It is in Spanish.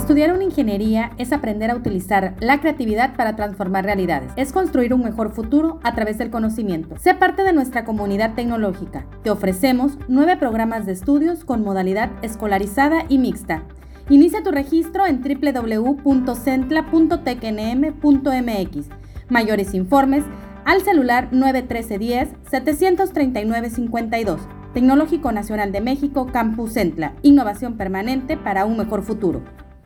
Estudiar una ingeniería es aprender a utilizar la creatividad para transformar realidades. Es construir un mejor futuro a través del conocimiento. Sé parte de nuestra comunidad tecnológica. Te ofrecemos nueve programas de estudios con modalidad escolarizada y mixta. Inicia tu registro en www.centla.tecnm.mx. Mayores informes al celular 91310 739 52. Tecnológico Nacional de México, Campus Centla. Innovación permanente para un mejor futuro.